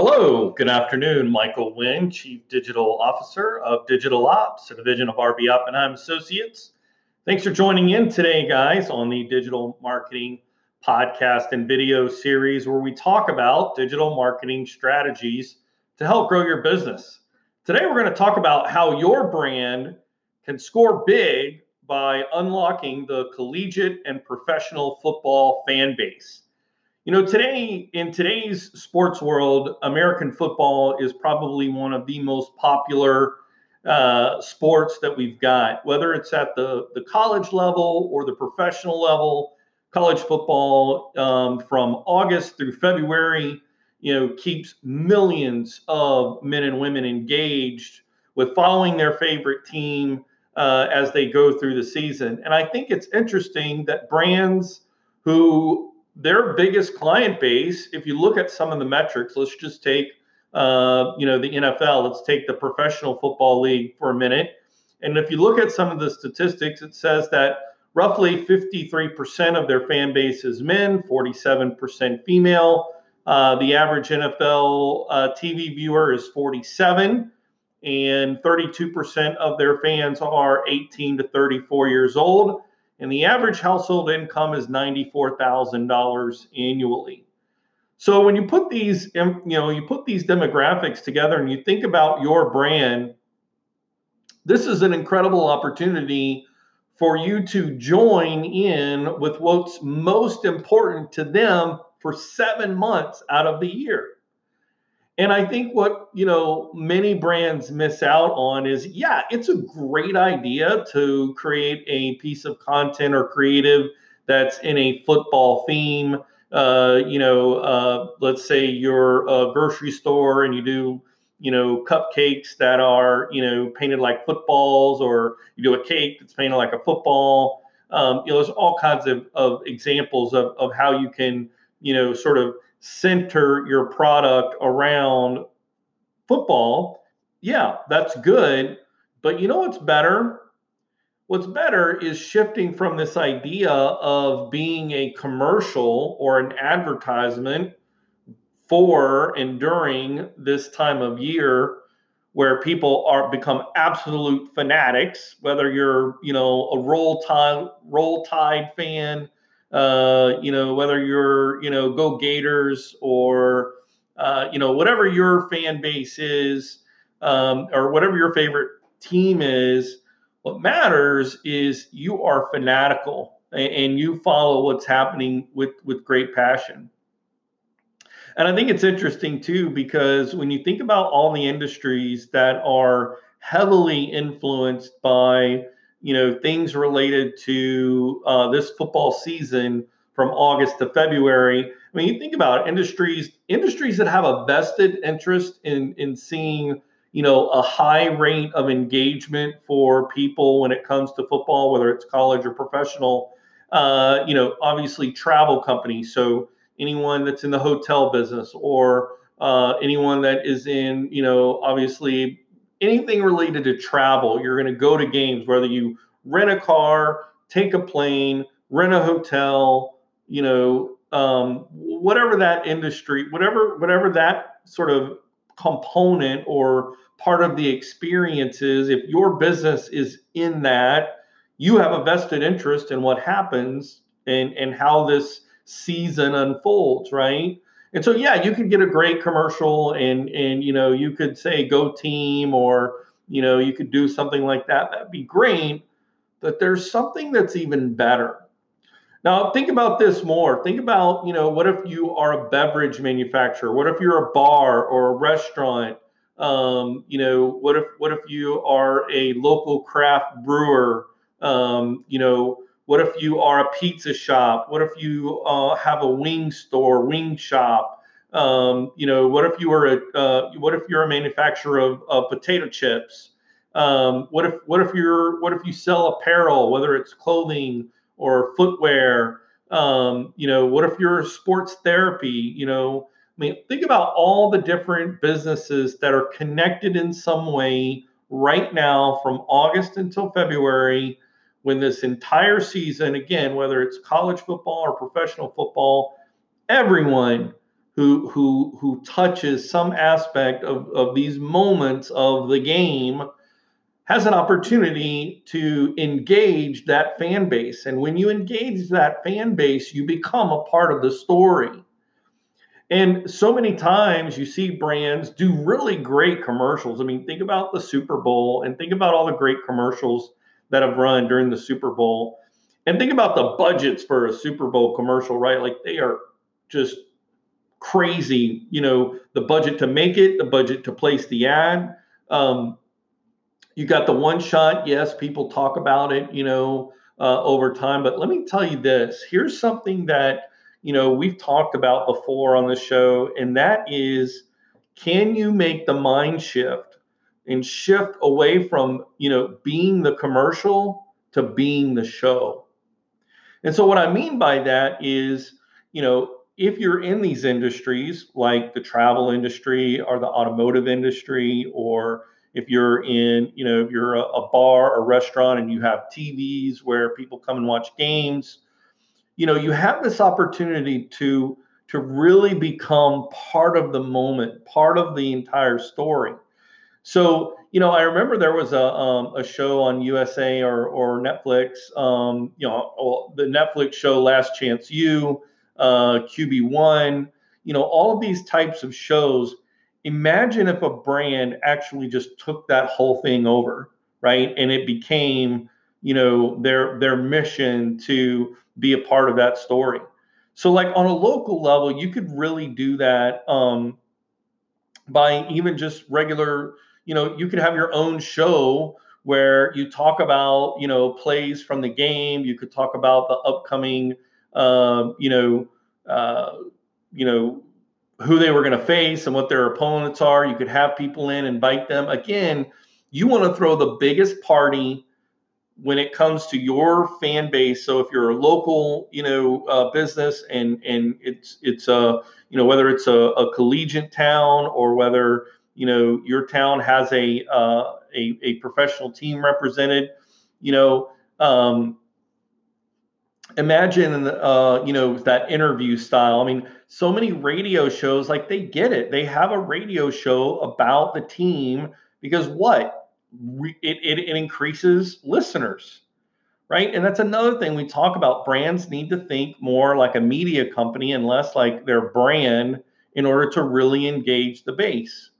Hello, good afternoon. Michael Wynn, Chief Digital Officer of Digital Ops, a division of RB Oppenheim Associates. Thanks for joining in today, guys, on the Digital Marketing Podcast and video series where we talk about digital marketing strategies to help grow your business. Today, we're going to talk about how your brand can score big by unlocking the collegiate and professional football fan base. You know, today, in today's sports world, American football is probably one of the most popular uh, sports that we've got, whether it's at the, the college level or the professional level. College football um, from August through February, you know, keeps millions of men and women engaged with following their favorite team uh, as they go through the season. And I think it's interesting that brands who their biggest client base, if you look at some of the metrics, let's just take, uh, you know, the NFL. Let's take the Professional Football League for a minute. And if you look at some of the statistics, it says that roughly 53% of their fan base is men, 47% female. Uh, the average NFL uh, TV viewer is 47, and 32% of their fans are 18 to 34 years old and the average household income is $94,000 annually. So when you put these, you know, you put these demographics together and you think about your brand, this is an incredible opportunity for you to join in with what's most important to them for seven months out of the year. And I think what, you know, many brands miss out on is yeah, it's a great idea to create a piece of content or creative that's in a football theme. Uh, you know, uh, let's say you're a grocery store and you do, you know, cupcakes that are, you know, painted like footballs, or you do a cake that's painted like a football. Um, you know, there's all kinds of, of examples of, of how you can, you know, sort of center your product around football, yeah, that's good. But you know what's better? What's better is shifting from this idea of being a commercial or an advertisement for and during this time of year where people are become absolute fanatics whether you're you know a roll tide roll tide fan uh, you know, whether you're, you know, go Gators or, uh, you know, whatever your fan base is, um, or whatever your favorite team is, what matters is you are fanatical and, and you follow what's happening with, with great passion. And I think it's interesting too, because when you think about all the industries that are heavily influenced by you know things related to uh, this football season from August to February. I mean, you think about industries industries that have a vested interest in in seeing you know a high rate of engagement for people when it comes to football, whether it's college or professional. Uh, you know, obviously travel companies. So anyone that's in the hotel business or uh, anyone that is in, you know, obviously anything related to travel, you're going to go to games, whether you rent a car, take a plane, rent a hotel, you know, um, whatever that industry, whatever whatever that sort of component or part of the experience is, if your business is in that, you have a vested interest in what happens and and how this season unfolds, right? And so, yeah, you could get a great commercial, and and you know, you could say "Go Team" or you know, you could do something like that. That'd be great. But there's something that's even better. Now, think about this more. Think about, you know, what if you are a beverage manufacturer? What if you're a bar or a restaurant? Um, you know, what if what if you are a local craft brewer? Um, you know, what if you are a pizza shop? What if you uh, have a wing store, wing shop? Um, you know, what if you are a uh, what if you're a manufacturer of, of potato chips? Um, what if what if you're what if you sell apparel, whether it's clothing or footwear? Um, you know, what if you're sports therapy? You know, I mean, think about all the different businesses that are connected in some way right now from August until February when this entire season, again, whether it's college football or professional football, everyone who who who touches some aspect of, of these moments of the game has an opportunity to engage that fan base. And when you engage that fan base, you become a part of the story. And so many times you see brands do really great commercials. I mean, think about the Super Bowl and think about all the great commercials that have run during the Super Bowl. And think about the budgets for a Super Bowl commercial, right? Like they are just crazy. You know, the budget to make it, the budget to place the ad. Um, you got the one shot. Yes, people talk about it, you know, uh, over time. But let me tell you this here's something that, you know, we've talked about before on the show, and that is can you make the mind shift and shift away from, you know, being the commercial to being the show? And so, what I mean by that is, you know, if you're in these industries like the travel industry or the automotive industry, or if you're in, you know, if you're a, a bar or restaurant and you have TVs where people come and watch games, you know, you have this opportunity to to really become part of the moment, part of the entire story. So, you know, I remember there was a um, a show on USA or or Netflix, um, you know, the Netflix show Last Chance U, uh, QB One, you know, all of these types of shows. Imagine if a brand actually just took that whole thing over, right, and it became, you know, their their mission to be a part of that story. So, like on a local level, you could really do that um, by even just regular you know, you could have your own show where you talk about, you know, plays from the game. You could talk about the upcoming, uh, you know, uh, you know, who they were going to face and what their opponents are. You could have people in, invite them. Again, you want to throw the biggest party when it comes to your fan base. So if you're a local, you know, uh, business and and it's it's a you know whether it's a, a collegiate town or whether you know your town has a uh, a, a professional team represented you know um, imagine uh, you know that interview style. I mean so many radio shows like they get it. They have a radio show about the team because what? It, it, it increases listeners right? And that's another thing we talk about. Brands need to think more like a media company and less like their brand in order to really engage the base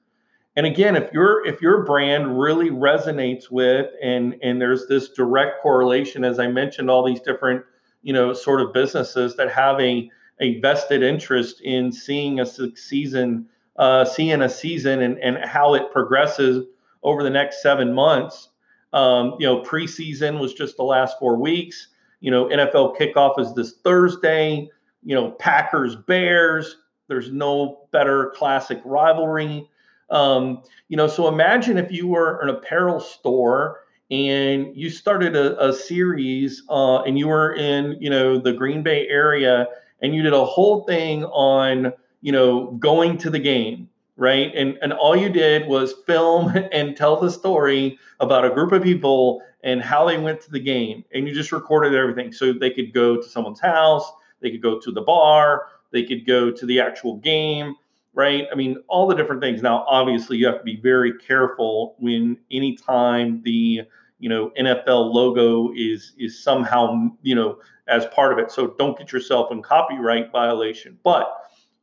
and again if your if your brand really resonates with and and there's this direct correlation as i mentioned all these different you know sort of businesses that have a a vested interest in seeing a season uh, seeing a season and, and how it progresses over the next seven months um, you know preseason was just the last four weeks. You know nfl kickoff is this thursday. You know packers bears there's no better classic rivalry um, you know, so imagine if you were an apparel store and you started a, a series uh, and you were in, you know, the Green Bay area and you did a whole thing on, you know, going to the game, right? And and all you did was film and tell the story about a group of people and how they went to the game, and you just recorded everything so they could go to someone's house, they could go to the bar, they could go to the actual game right? I mean, all the different things. Now, obviously, you have to be very careful when anytime the you know NFL logo is is somehow you know as part of it. So don't get yourself in copyright violation. But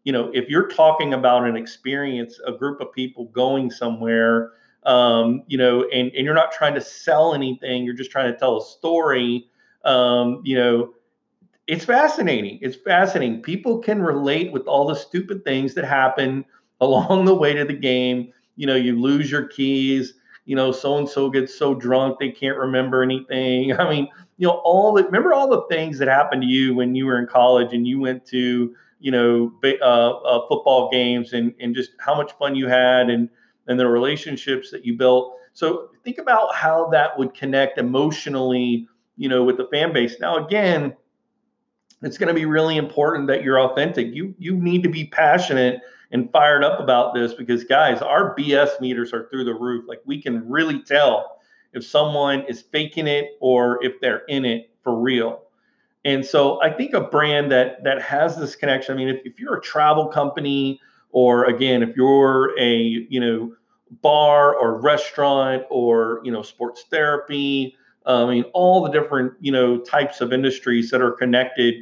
you know, if you're talking about an experience, a group of people going somewhere, um, you know, and and you're not trying to sell anything, you're just trying to tell a story. Um, you know, it's fascinating. It's fascinating. People can relate with all the stupid things that happen along the way to the game. You know, you lose your keys. You know, so and so gets so drunk they can't remember anything. I mean, you know, all the remember all the things that happened to you when you were in college and you went to you know uh, uh, football games and and just how much fun you had and and the relationships that you built. So think about how that would connect emotionally, you know, with the fan base. Now, again it's going to be really important that you're authentic. You you need to be passionate and fired up about this because guys, our BS meters are through the roof. Like we can really tell if someone is faking it or if they're in it for real. And so I think a brand that that has this connection. I mean, if, if you're a travel company, or again, if you're a you know bar or restaurant or you know sports therapy, um, I mean all the different you know types of industries that are connected.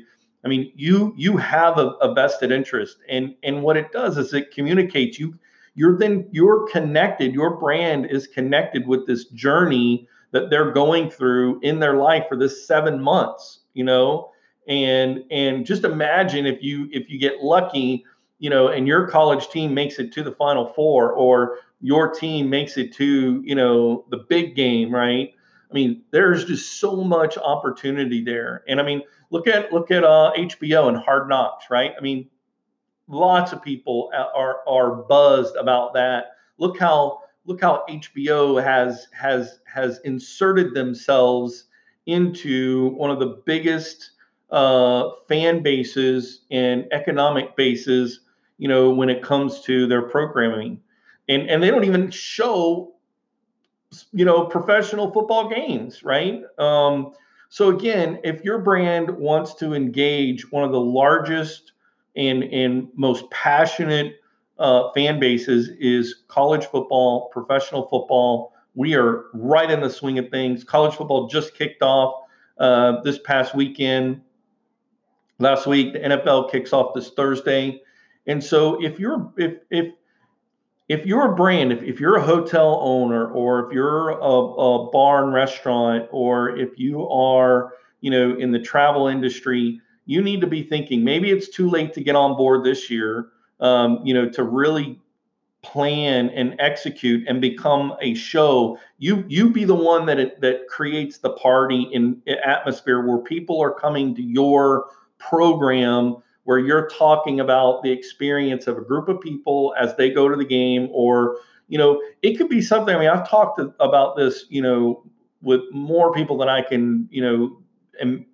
I mean, you you have a, a vested interest, and and what it does is it communicates you. You're then you're connected. Your brand is connected with this journey that they're going through in their life for this seven months you know and and just imagine if you if you get lucky you know and your college team makes it to the final four or your team makes it to you know the big game right i mean there's just so much opportunity there and i mean look at look at uh, hbo and hard knocks right i mean lots of people are are buzzed about that look how look how hbo has has has inserted themselves into one of the biggest uh, fan bases and economic bases, you know, when it comes to their programming. And, and they don't even show, you know, professional football games, right? Um, so again, if your brand wants to engage one of the largest and, and most passionate uh, fan bases is college football, professional football, we are right in the swing of things. College football just kicked off uh, this past weekend. Last week, the NFL kicks off this Thursday, and so if you're if if if you're a brand, if, if you're a hotel owner, or if you're a, a bar and restaurant, or if you are you know in the travel industry, you need to be thinking maybe it's too late to get on board this year. Um, you know to really plan and execute and become a show you you be the one that it, that creates the party in atmosphere where people are coming to your program where you're talking about the experience of a group of people as they go to the game or you know it could be something i mean i've talked to, about this you know with more people than i can you know and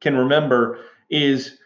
can remember is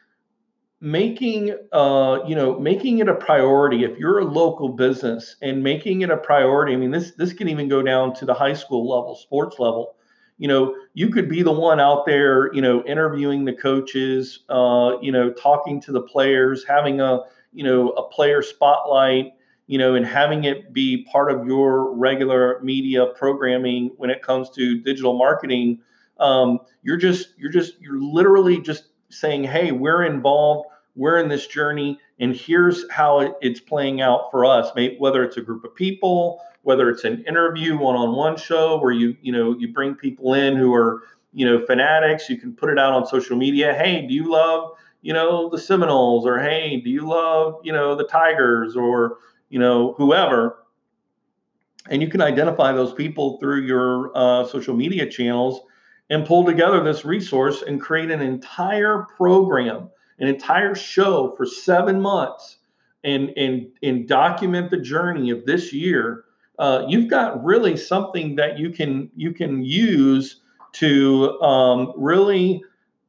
making uh, you know making it a priority. If you're a local business and making it a priority i mean this this can even go down to the high school level sports level you know you could be the one out there you know interviewing the coaches uh, you know talking to the players having a you know a player spotlight you know and having it be part of your regular media programming when it comes to digital marketing. Um, you're just you're just you're literally just saying hey we're involved. We're in this journey and here's how it's playing out for us Maybe, whether it's a group of people whether it's an interview one-on-one show where you you know you bring people in who are you know fanatics you can put it out on social media hey do you love you know the seminoles? or hey do you love you know the tigers? or you know whoever. And you can identify those people through your uh, social media channels and pull together this resource and create an entire program an entire show for seven months and and and document the journey of this year, uh, you've got really something that you can you can use to um, really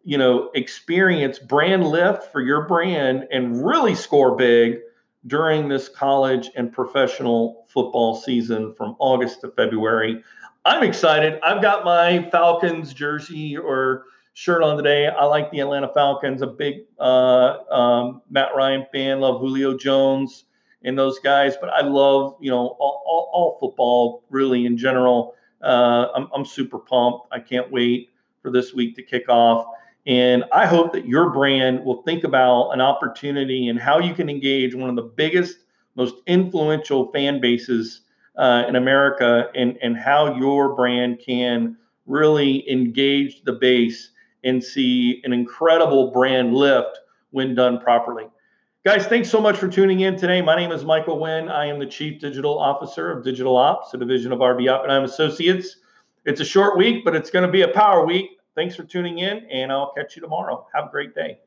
you know experience brand lift for your brand and really score big during this college and professional football season from August to February. I'm excited. I've got my Falcons jersey or shirt on today. I like the Atlanta Falcons. A big uh, um, Matt Ryan fan. Love Julio Jones and those guys. But I love you know all, all, all football really in general. Uh, I'm, I'm super pumped. I can't wait for this week to kick off. And I hope that your brand will think about an opportunity and how you can engage one of the biggest, most influential fan bases uh, in America and, and how your brand can really engage the base and see an incredible brand lift when done properly. Guys, thanks so much for tuning in today. My name is Michael Wynn. I am the Chief Digital Officer of Digital Ops, a division of RB Oppenheim Associates. It's a short week, but it's going to be a power week. Thanks for tuning in, and I'll catch you tomorrow. Have a great day.